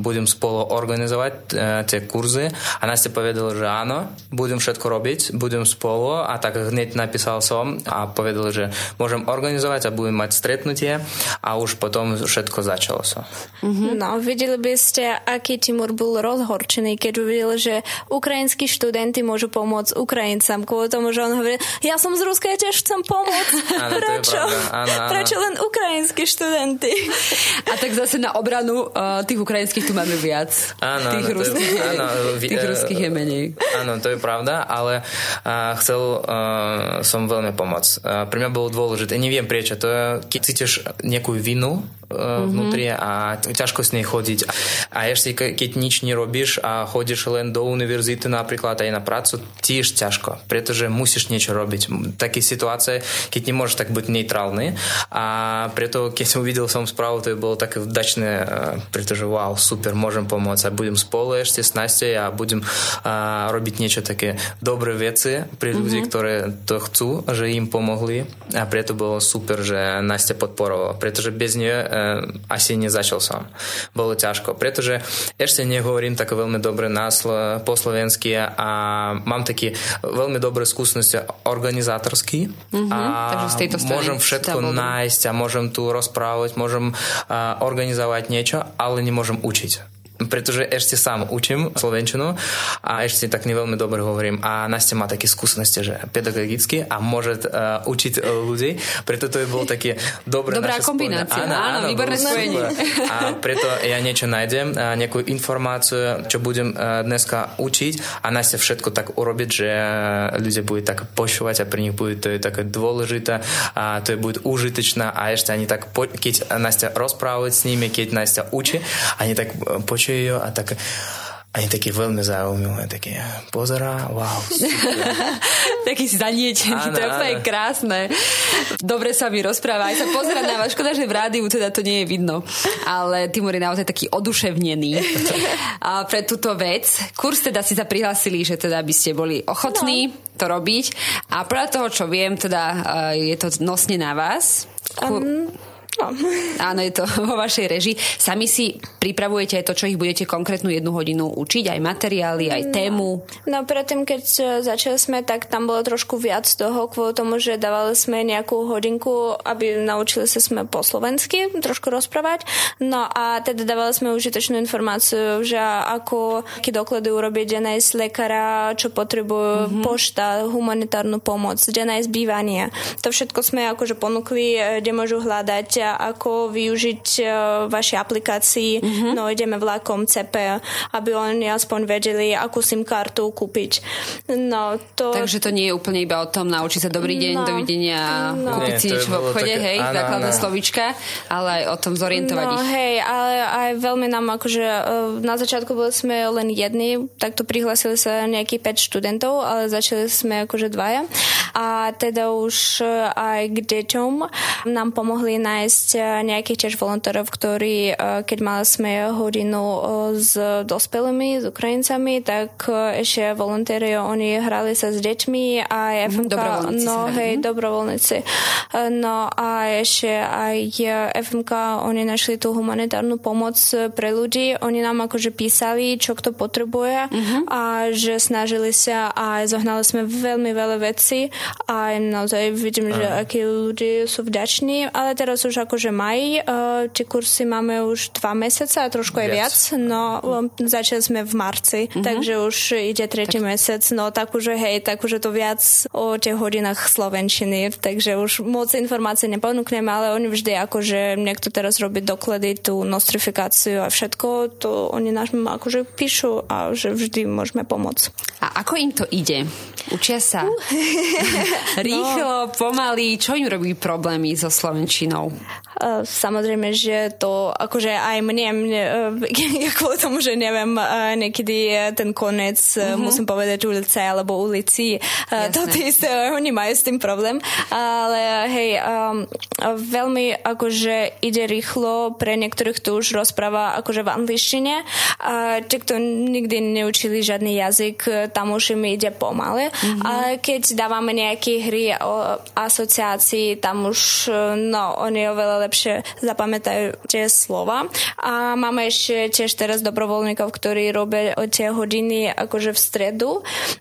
budem spolu organizovať uh, tie kurzy a Nastia povedal, povedal, že áno, budem všetko robiť, budem spolu a tak hneď napísal som a povedal, že môžem organizovať a budem mať stretnutie a už potom všetko začalo sa. Mm-hmm. No, videli by ste, aký Timur bol rozhorčený, keď uvidel, že ukrajinskí študenti môžu pomôcť Ukrajincom kvôli tomu, že on hovorí, ja som z Ruska, ja tiež chcem pomôcť. Áno, Prečo? Áno, áno. Prečo len ukrajinskí študenti? A tak zase na obranu uh, tých ukrajinských tu máme viac. Áno, tých áno, ruských, je, áno, tých ruských je menej menej. Áno, to je pravda, ale uh, chcel uh, som veľmi pomôcť. Uh, pre mňa bolo dôležité, neviem prečo, to je, keď cítiš nejakú vinu uh, vnútri a ťažko s nej chodiť. A ešte keď nič nerobíš a chodíš len do univerzity napríklad aj na prácu, tiež ťažko, pretože musíš niečo robiť. Také situácie, keď nemôžeš tak byť neutrálny a preto keď uvidel som správu, to bolo také vdačné, pretože wow, super, môžem pomôcť a budem spolu ešte s Nastej a budem a, robiť niečo také dobré veci pri ľudí, mm-hmm. ktoré to chcú, že im pomohli a preto bolo super, že Nastya podporovala, pretože bez nej e, asi nezačal som. Bolo ťažko, pretože ešte nehovorím tak veľmi dobre náslo, po slovensky a mám také veľmi dobré skúsenosti organizátorský mm-hmm, a môžem všetko nájsť a môžem tu rozprávať, môžem a, organizovať niečo, ale nemôžem učiť pretože ešte sám učím slovenčinu a ešte tak neveľmi dobre hovorím a Nastia má také skúsenosti, že pedagogicky a môže uh, učiť uh, ľudí, preto to by bolo také dobré Dobrá kombinácia, áno, áno, áno výborné spojenie. A preto ja niečo nájdem, uh, nejakú informáciu, čo budem uh, dneska učiť a Nastia všetko tak urobiť, že ľudia budú tak počúvať a pre nich bude to je také dôležité a to je bude užitočné a ešte ani tak, keď Nastia rozprávať s nimi, keď Nastia učí, ani tak počúvať počuje a tak ani taký veľmi zaujímavé, také pozerá, wow. taký zanietený, to je úplne krásne. Dobre sa mi rozpráva, aj sa pozera na vás. Škoda, že v rádiu teda to nie je vidno. Ale Timur je naozaj taký oduševnený a pre túto vec. Kurs teda si sa prihlásili, že teda by ste boli ochotní no. to robiť. A podľa toho, čo viem, teda eh, je to nosne na vás. Um, No. Áno, je to vo vašej režii. Sami si pripravujete aj to, čo ich budete konkrétnu jednu hodinu učiť, aj materiály, aj no. tému? No, predtým, keď začali sme, tak tam bolo trošku viac toho, kvôli tomu, že dávali sme nejakú hodinku, aby naučili sa sme po slovensky trošku rozprávať. No a teda dávali sme užitočnú informáciu, že ako, aké doklady urobiť, kde nájsť lekára, čo potrebujú, mm-hmm. pošta, humanitárnu pomoc, kde nájsť bývanie. To všetko sme akože ponúkli, kde môžu hľadať ako využiť uh, vaše aplikácii, mm-hmm. no ideme vlakom CP, aby oni aspoň vedeli, akú SIM kartu kúpiť. No, to... Takže to nie je úplne iba o tom naučiť sa dobrý deň, no. dovidenia, no. kúpiť nie, si niečo v obchode, také, hej, áno, základné áno. slovička, ale aj o tom zorientovať no, ich. hej, ale aj veľmi nám akože na začiatku boli sme len jedni, takto prihlasili sa nejakých 5 študentov, ale začali sme akože dvaja. A teda už aj k deťom nám pomohli nájsť nájsť eh, nejakých tiež volontérov, ktorí, eh, keď mali sme hodinu eh, s dospelými, s Ukrajincami, tak ešte volontéri, oni hrali sa s deťmi a FMK, dobrovoľníci no hej, mhm. dobrovoľníci. No a ešte aj FMK, oni našli tú humanitárnu pomoc pre ľudí. Oni nám akože písali, čo kto potrebuje uh-huh. a že snažili sa a zohnali sme veľmi veľa vecí a naozaj vidím, uh-huh. že akí ľudí sú vďační, ale teraz už akože maj. Uh, tie kursy máme už dva mesiace a trošku aj viac. No, um, začali sme v marci, uh-huh. takže už ide tretí tak. mesiac. No, tak už hej, tak už je to viac o tých hodinách slovenčiny, takže už moc informácií neponúkneme, ale oni vždy akože niekto teraz robí doklady, tú nostrifikáciu a všetko, to oni nás akože píšu a že vždy môžeme pomôcť. A ako im to ide? Učia sa uh. rýchlo, no. pomaly, čo im robí problémy so slovenčinou? Samozrejme, že to akože aj mne, mne kvôli tomu, že neviem, niekedy ten konec, uh-huh. musím povedať ulice alebo ulici, Jasne. to isté, oni majú s tým problém, ale hej, um, veľmi akože ide rýchlo, pre niektorých to už rozpráva akože v angličtine, a kto nikdy neučili žiadny jazyk, tam už im ide pomale, uh-huh. ale keď dávame nejaké hry o asociácii, tam už, no, oni oveľa lepšie zapamätajú tie slova. A máme ešte tiež teraz dobrovoľníkov, ktorí robia tie hodiny akože v stredu.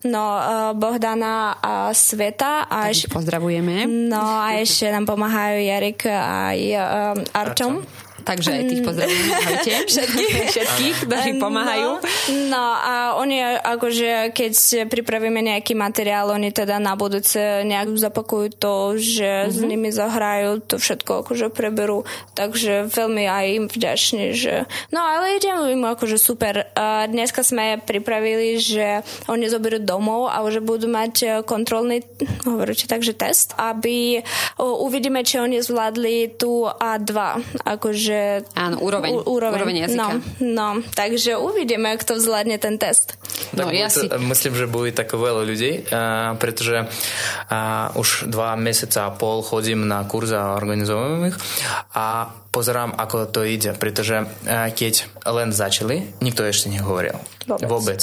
No, e, Bohdana a Sveta. A ešte, pozdravujeme. No a ešte nám pomáhajú Jarek a um, Arčom. Arčom. Takže aj tých pozdravujeme. Všetkých, všetkých, ktorí pomáhajú. No, no a oni akože, keď pripravíme nejaký materiál, oni teda na budúce nejak zapakujú to, že mm-hmm. s mhm. nimi zahrajú, to všetko akože preberú. Takže veľmi aj im vďačný, že... No ale idem im akože super. A dneska sme pripravili, že oni zoberú domov a už budú mať kontrolný, hovoríte takže test, aby uvidíme, či oni zvládli tu A2. Akože že... Áno, úroveň. U, úroveň. úroveň jazyka. No, no, takže uvidíme, jak to zvládne ten test. Tak no, ja si... Myslím, že bude tak veľa ľudí, uh, pretože uh, už dva mesiaca a pol chodím na kurzy a organizujem ich a pozerám, ako to ide, pretože uh, keď len začali, nikto ešte nehovoril. Vôbec. Vôbec.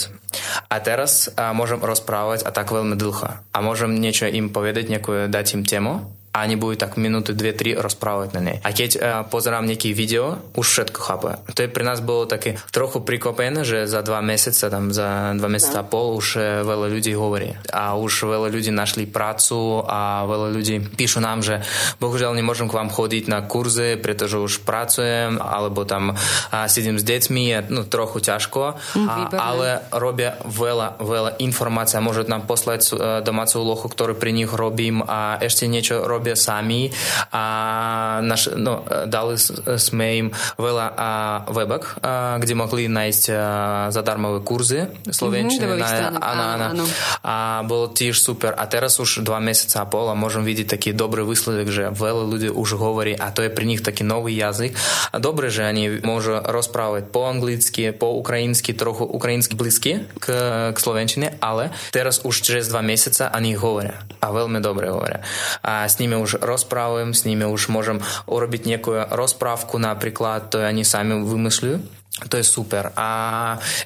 A teraz uh, môžem rozprávať a tak veľmi dlho. A môžem niečo im povedať, nejakú, dať im tému a oni budú tak minútu, dve, tri rozprávať na nej. A keď uh, pozerám nejaké video, už všetko chápem. To je pre nás bolo také trochu prikopené, že za dva mesiace, tam za dva mesiace a no. pol už uh, veľa ľudí hovorí. A už veľa ľudí našli prácu a veľa ľudí píšu nám, že bohužiaľ nemôžem k vám chodiť na kurze, pretože už pracujem, alebo tam sedím s deťmi, no trochu ťažko, a, mhm, ale robia veľa, veľa informácií, môžu nám poslať e, domácu úlohu, ktorú pri nich robím a ešte niečo robím robia sami a naš, no, dali sme im veľa a, webok, a, kde mohli nájsť a, zadarmové kurzy slovenčiny. Mm-hmm, áno, áno, áno. A bolo tiež super. A teraz už dva mesiaca a pol a môžem vidieť taký dobrý výsledok, že veľa ľudí už hovorí a to je pre nich taký nový jazyk. A dobre, že oni môžu rozprávať po anglicky, po ukrajinsky, trochu ukrajinsky blízky k, k slovenčine, ale teraz už cez dva mesiaca oni hovoria. A veľmi dobre hovoria. A s nimi nimi už rozprávujem, s nimi už môžem urobiť nejakú rozprávku napríklad, to je super. A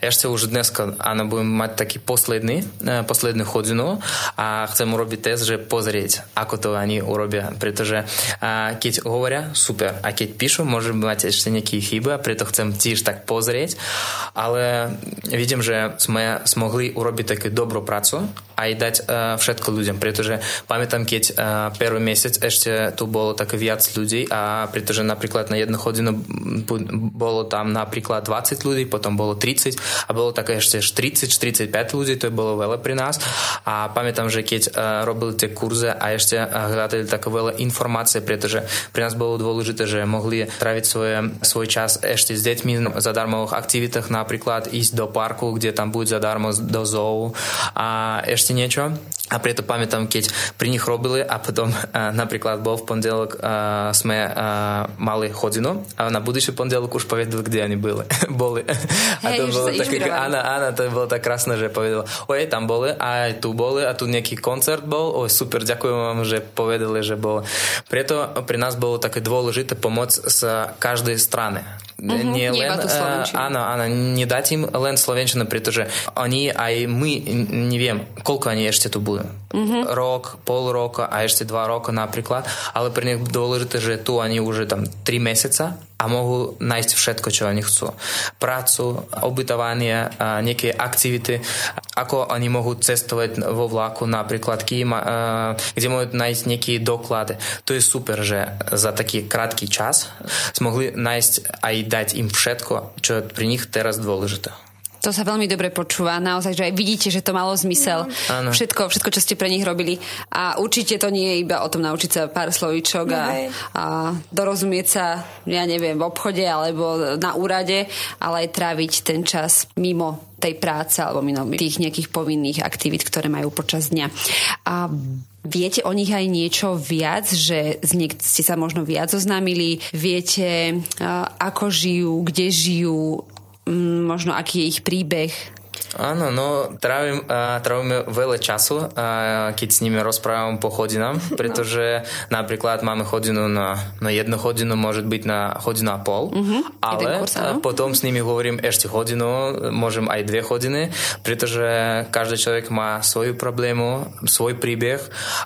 ešte už dneska áno, budem mať taký posledný, e, poslednú hodinu a chcem urobiť test, že pozrieť, ako to oni urobia. Pretože a keď hovoria, super. A keď píšu, môže mať ešte nejaké chyby, preto chcem tiež tak pozrieť. Ale vidím, že sme smogli urobiť takú dobrú prácu a aj dať uh, všetko ľuďom. Pretože pamätám, keď uh, prvý mesiac ešte tu bolo tak viac ľudí a pretože napríklad na jednu hodinu bolo tam napríklad napríklad 20 ľudí, potom bolo 30 a bolo také ešte 30-45 ľudí, to bolo veľa pri nás. A pamätám, že keď uh, robili tie kurze a ešte uh, hľadali také veľa informácie, pretože pre nás bolo dôležité, že mohli traviť svoje, svoj čas ešte s deťmi za darmových aktivitách, napríklad ísť do parku, kde tam bude zadarmo do zoo a ešte niečo. A preto pamätám, keď pri nich robili a potom a, napríklad bol v pondelok a, sme a, mali hodinu a na budúci pondelok už povedali, kde oni boli. boli. A hey, to bolo také, áno, áno, to bolo tak krásne, že povedal, oj, tam boli a aj tu boli a tu nejaký koncert bol, oj, super, ďakujem vám, že povedali, že bol. Preto pri nás bolo také dôležité pomôcť z každej strany. Uh-huh, nie, len, uh, áno, áno, nedať im len slovenčinu, pretože oni aj my neviem, koľko oni ešte tu budú. Uh-huh. Rok, pol roka a ešte dva roka napríklad, ale pre nich dôležité, že tu oni už tam 3 mesiaca a mohú nájsť všetko, čo oni chcú. Prácu, ubytovanie, nejaké aktivity, ako oni mohú cestovať vo vlaku napríklad, kým, kde môžu nájsť nejaké doklady. To je super, že za taký krátky čas smogli nájsť aj dať im všetko, čo je pri nich teraz dôležité. To sa veľmi dobre počúva. Naozaj, že aj vidíte, že to malo zmysel. Mm. Všetko, všetko, čo ste pre nich robili. A určite to nie je iba o tom naučiť sa pár slovíčok a, a dorozumieť sa, ja neviem, v obchode alebo na úrade, ale aj tráviť ten čas mimo tej práce alebo mimo tých nejakých povinných aktivít, ktoré majú počas dňa. A Viete o nich aj niečo viac, že z niek- ste sa možno viac oznámili? Viete, ako žijú, kde žijú, možno aký je ich príbeh? Áno, no trávim, uh, trávime veľa času, uh, keď s nimi rozprávam po hodinám, pretože napríklad máme hodinu na, na jednu hodinu, môže byť na hodinu a pol, uh-huh. ale kurs, potom s nimi hovorím ešte hodinu, môžem aj dve hodiny, pretože každý človek má svoju problému, svoj príbeh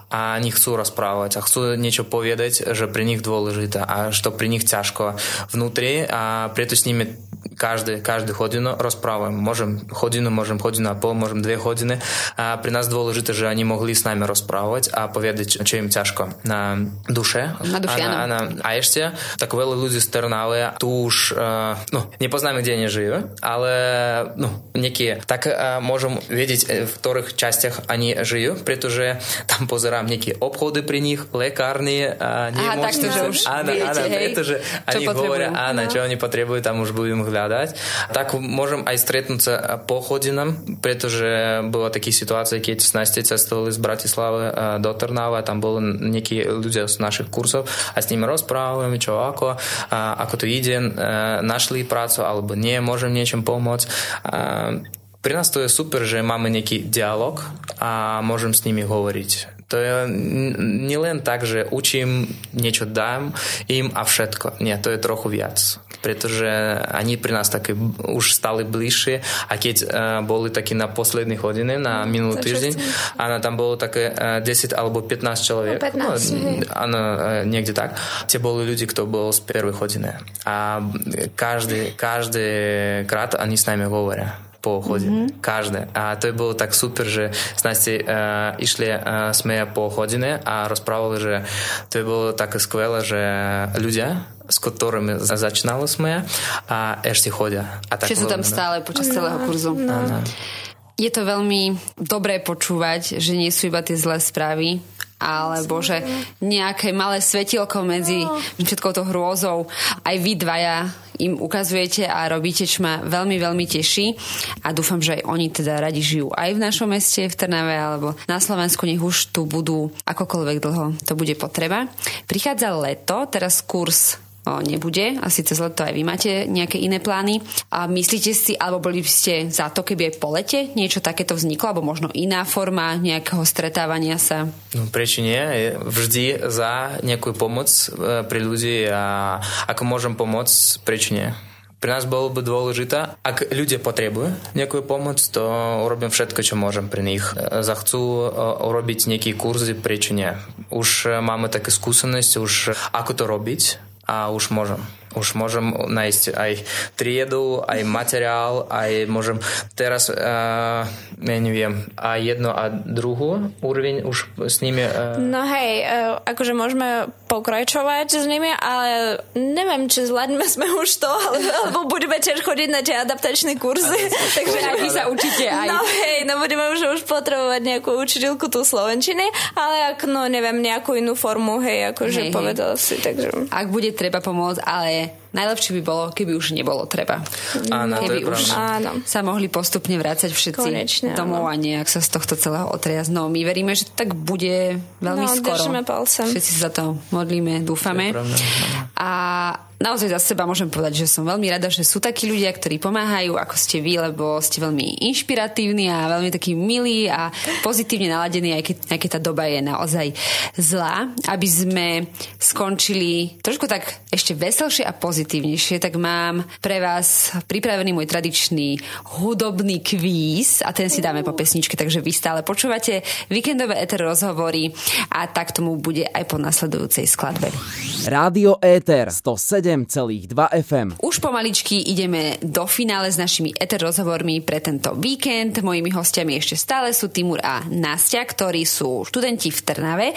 a oni chcú rozprávať a chcú niečo povedať, že pre nich dôležité a to pre nich ťažko vnútri a preto s nimi каждый, каждый годину розправуємо. Можемо годину, можемо годину, або можемо дві години. А при нас двоє лежити, що вони могли з нами розправувати, а повідати, що їм тяжко на душе. На душе. А, на, на, а ще так вели люди стернали, туж, а, ну, не познаємо, де вони живе, але, ну, які, так а, можемо бачити, в вторих частях вони живуть, при тому, там позирам які обходи при них, лекарні, а, не а, можете... Так, вже, а, а, а, а, а, а, а, а, а, а, а, а, а, а, hľadať. Tak môžem aj stretnúť sa po chodinám, pretože bola také situácie, keď s Nastej cestovali z Bratislavy do Trnava, tam boli nejakí ľudia z našich kursov a s nimi rozprávali, čo ako, a ako to ide, našli prácu alebo nie, môžem niečom pomôcť. Pre nás to je super, že máme nejaký dialog a môžem s nimi hovoriť to je nielen tak, že učím, niečo dám im a všetko. Nie, to je trochu viac. Pretože oni pri nás také už stali bližšie a keď uh, boli takí na posledné hodiny, na mm, minulý týždeň, áno, tam bolo také uh, 10 alebo 15 človek. 15, no, áno, uh, niekde tak. Tie boli ľudí, kto bol z prvej hodiny. A každý, každý krát oni s nami hovoria po hodine. Mm-hmm. Každé. A to je bolo tak super, že ste uh, išli uh, sme po hodine a rozprávali, že to je bolo také skvelé, že ľudia, s ktorými začínali sme a ešte chodia. A tak Čiže sú tam stále počas no, celého kurzu. No. no. Je to veľmi dobré počúvať, že nie sú iba tie zlé správy, alebo že nejaké malé svetielko medzi všetkou tou hrôzou. Aj vy dvaja im ukazujete a robíte, čo ma veľmi, veľmi teší. A dúfam, že aj oni teda radi žijú aj v našom meste, v Trnave alebo na Slovensku, nech už tu budú akokoľvek dlho. To bude potreba. Prichádza leto, teraz kurz nebude. Asi cez leto aj vy máte nejaké iné plány. A myslíte si, alebo boli by ste za to, keby aj po lete niečo takéto vzniklo, alebo možno iná forma nejakého stretávania sa? No prečo nie? Vždy za nejakú pomoc e, pri ľudí a ako môžem pomôcť, prečo nie? Nás bolo by dôležité, ak ľudia potrebujú nejakú pomoc, to urobím všetko, čo môžem pre nich. E, zachcú e, urobiť nejaké kurzy, prečo nie? Už máme také skúsenosti, už ako to robiť, a už môžem. Nájsť aj triedu, aj materiál, aj môžem teraz, uh, ja neviem, a jedno a druhú úroveň už s nimi... Uh... No hej, uh, akože môžeme pokračovať s nimi, ale neviem, či zvládneme sme už to, alebo budeme tiež chodiť na tie adaptačné kurzy. Takže aj vy sa učíte aj. No hej, no budeme už, už potrebovať nejakú učiteľku tu slovenčiny, ale ak, no neviem, nejakú inú formu, hej, akože hej, povedal hej. si, takže... Ak bude treba pomôcť, ale najlepšie by bolo, keby už nebolo treba. Áno, keby to je už áno. sa mohli postupne vrácať všetci Konečne, domov áno. a nejak sa z tohto celého otriasť. No my veríme, že tak bude veľmi no, skoro. palcem. Všetci sa za to modlíme, dúfame. A naozaj za seba môžem povedať, že som veľmi rada, že sú takí ľudia, ktorí pomáhajú, ako ste vy, lebo ste veľmi inšpiratívni a veľmi takí milí a pozitívne naladení, aj keď, aj keď tá doba je naozaj zlá. Aby sme skončili trošku tak ešte veselšie a pozitívnejšie, tak mám pre vás pripravený môj tradičný hudobný kvíz a ten si dáme po pesničke, takže vy stále počúvate víkendové eter rozhovory a tak tomu bude aj po nasledujúcej skladbe. Rádio Éter 107 107,2 FM. Už pomaličky ideme do finále s našimi eter rozhovormi pre tento víkend. Mojimi hostiami ešte stále sú Timur a Nastia, ktorí sú študenti v Trnave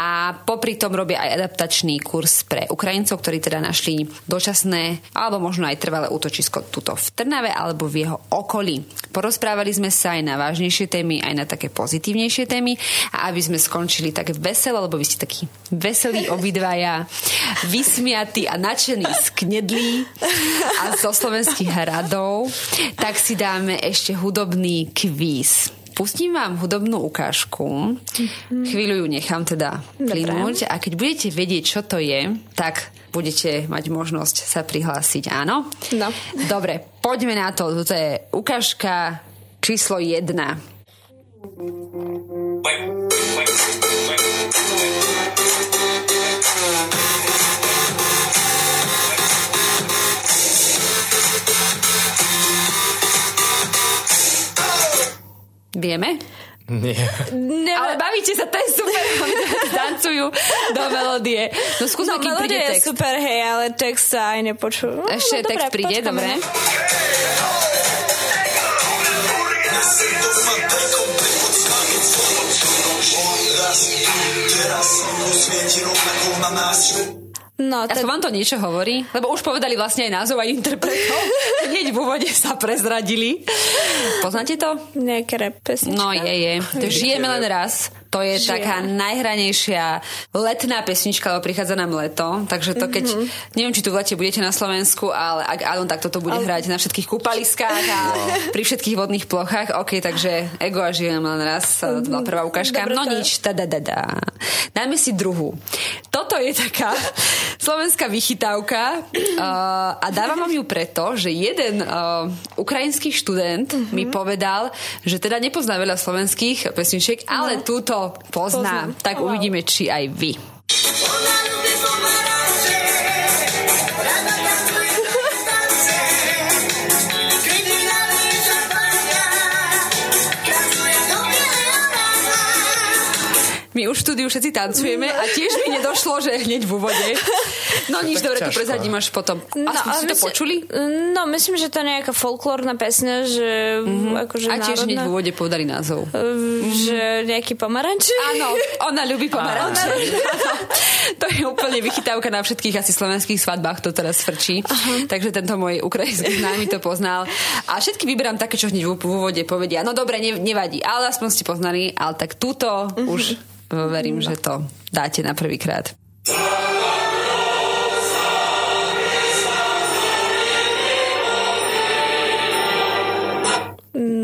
a popri tom robia aj adaptačný kurz pre Ukrajincov, ktorí teda našli dočasné alebo možno aj trvalé útočisko tuto v Trnave alebo v jeho okolí. Porozprávali sme sa aj na vážnejšie témy, aj na také pozitívnejšie témy a aby sme skončili tak veselo, lebo vy ste takí veselí obidvaja, vysmiatí a nadšení nadšený z knedlí a zo slovenských hradov, tak si dáme ešte hudobný kvíz. Pustím vám hudobnú ukážku. Chvíľu ju nechám teda plynúť a keď budete vedieť, čo to je, tak budete mať možnosť sa prihlásiť, áno? No. Dobre, poďme na to. Toto je ukážka číslo 1. Vieme? Nie. Nemá... Ale bavíte sa, to je super. Tancujú do melódie. No skúsme, no, kým príde text. je super, hej, ale text sa aj nepočul. Ešte no, text dobre, príde, dobre. Teraz rovnako na nás No, Aspoň vám to niečo hovorí? Lebo už povedali vlastne aj názov aj interpretov. Hneď v úvode sa prezradili. Poznáte to? Nejaké rap No je, je. To žijeme len raz. To je Že taká najhranejšia letná pesnička, lebo prichádza nám leto, takže to keď, mm-hmm. neviem, či tu v lete budete na Slovensku, ale ak áno, tak toto bude Ale- hrať na všetkých kúpaliskách a pri všetkých vodných plochách. OK, takže ego a žijem len raz, to bola prvá ukážka. Dobre, no nič, tada, dada. Dáme si druhú. Toto je taká slovenská vychytávka uh, a dávam vám ju preto, že jeden uh, ukrajinský študent Mhm. mi povedal, že teda nepozná veľa slovenských pesničiek, ale túto pozná. Pozná. Tak Wow. uvidíme, či aj vy. My už v štúdiu všetci tancujeme a tiež mi nedošlo, že hneď v úvode. No nič, dobre, to ťažko. prezadím až potom. Aspoň ale ste to počuli? No, myslím, že to je nejaká folklórna pesňa, že mm-hmm. akože A tiež hneď v národná, úvode povedali názov. že nejaký pomaranč. Áno, ona ľubí pomaranče. to je úplne vychytávka na všetkých asi slovenských svadbách, to teraz frčí. Takže tento môj ukrajinský známy to poznal. A všetky vyberám také, čo hneď v úvode povedia. No dobre, ne, nevadí, ale aspoň ste poznali, ale tak túto už e, verím, že to dáte na prvýkrát.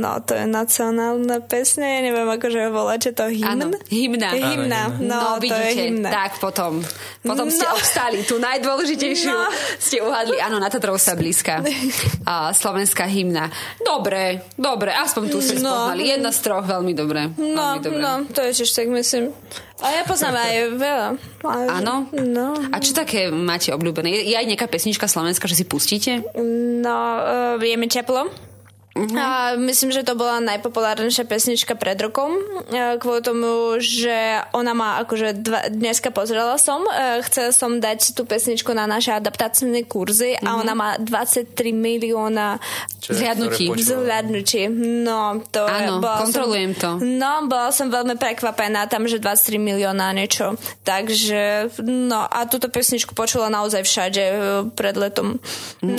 No, to je nacionálna pesňa, ja neviem, akože ho volá, čo to Áno, hymn? hymna. Je hymna, no, to je vidíte, hymna. tak potom, potom ste No. obstáli tú najdôležiteľšiu, No. ste uhadli, áno, na Tatrov sa blízka. A slovenská hymna. Dobre, dobre, aspoň tu ste No. spoznali. Jedna z troch, veľmi dobre. No, veľmi dobre. no, to je tiež tak myslím. A ja poznám aj veľa. Áno? No. A čo také máte obľúbené? Je, je aj nejaká pesnička slovenská, že si pustíte? No, uh, je mi teplo. Mhm. A myslím, že to bola najpopulárnejšia pesnička pred rokom, e, kvôli tomu, že ona má akože dva, dneska pozrela som, e, chcela som dať tú pesničku na naše adaptačné kurzy a ona má 23 milióna počúvam. vzhľadnutí. No, to Áno, bola kontrolujem som, to. No, bola som veľmi prekvapená tam, že 23 milióna niečo. Takže, no a túto pesničku počula naozaj všade e, pred letom.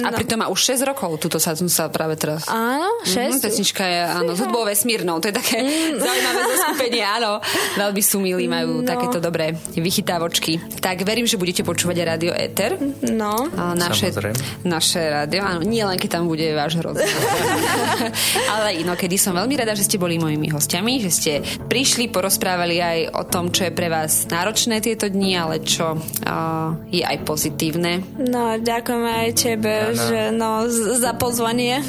A pritom má už 6 rokov, tuto sa, sa práve teraz... Áno, Mhm, 6. pesnička je, áno, z hudbou vesmírnou. To je také Mm. zaujímavé zoskupenie, áno. Veľmi sú milí, majú No. takéto dobré vychytávočky. Tak verím, že budete počúvať aj Radio Éter. No. A naše, Samozrejme. naše rádio, áno, nie len keď tam bude váš rozhovor. Ale inokedy som veľmi rada, že ste boli mojimi hostiami, že ste prišli, porozprávali aj o tom, čo je pre vás náročné tieto dni, ale čo uh, je aj pozitívne. No, ďakujem aj tebe, Áno. že no, za pozvanie.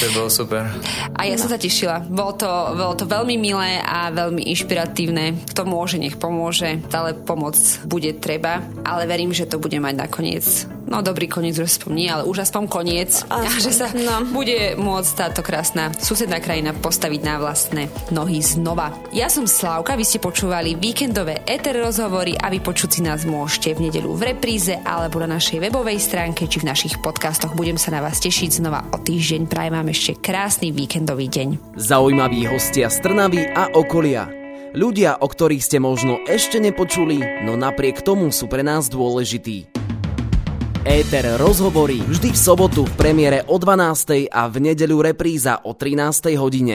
To bolo super. A ja som sa tešila. Bolo to, bolo to veľmi milé a veľmi inšpiratívne. Kto môže, nech pomôže. Stále pomoc bude treba, ale verím, že to bude mať nakoniec no dobrý koniec už aspoň nie, ale už aspoň koniec. A že sa no. bude môcť táto krásna susedná krajina postaviť na vlastné nohy znova. Ja som Slávka, vy ste počúvali víkendové ETR rozhovory a vypočuť si nás môžete v nedelu v repríze alebo na našej webovej stránke či v našich podcastoch. Budem sa na vás tešiť znova o týždeň. Prajem vám ešte krásny víkendový deň. Zaujímaví hostia z Trnavy a okolia. Ľudia, o ktorých ste možno ešte nepočuli, no napriek tomu sú pre nás dôležití. Éter rozhovorí vždy v sobotu v premiére o 12. a v nedeľu repríza o 13. hodine.